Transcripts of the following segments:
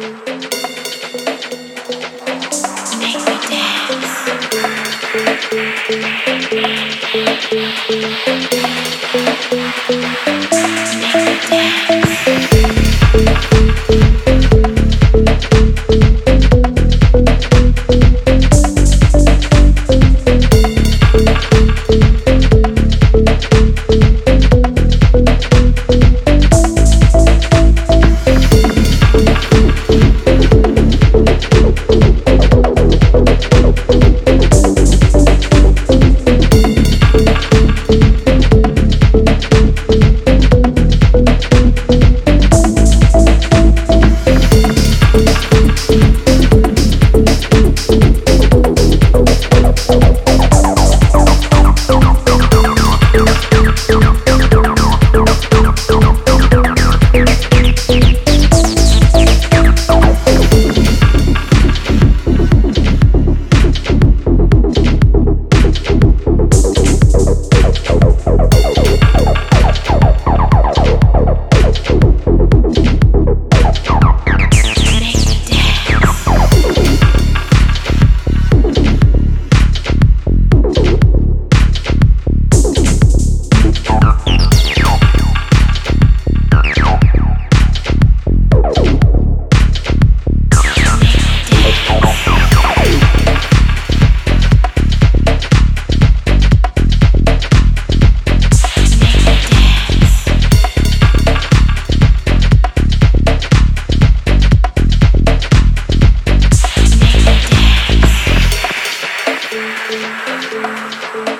Make me dance.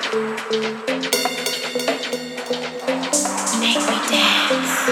Make me dance.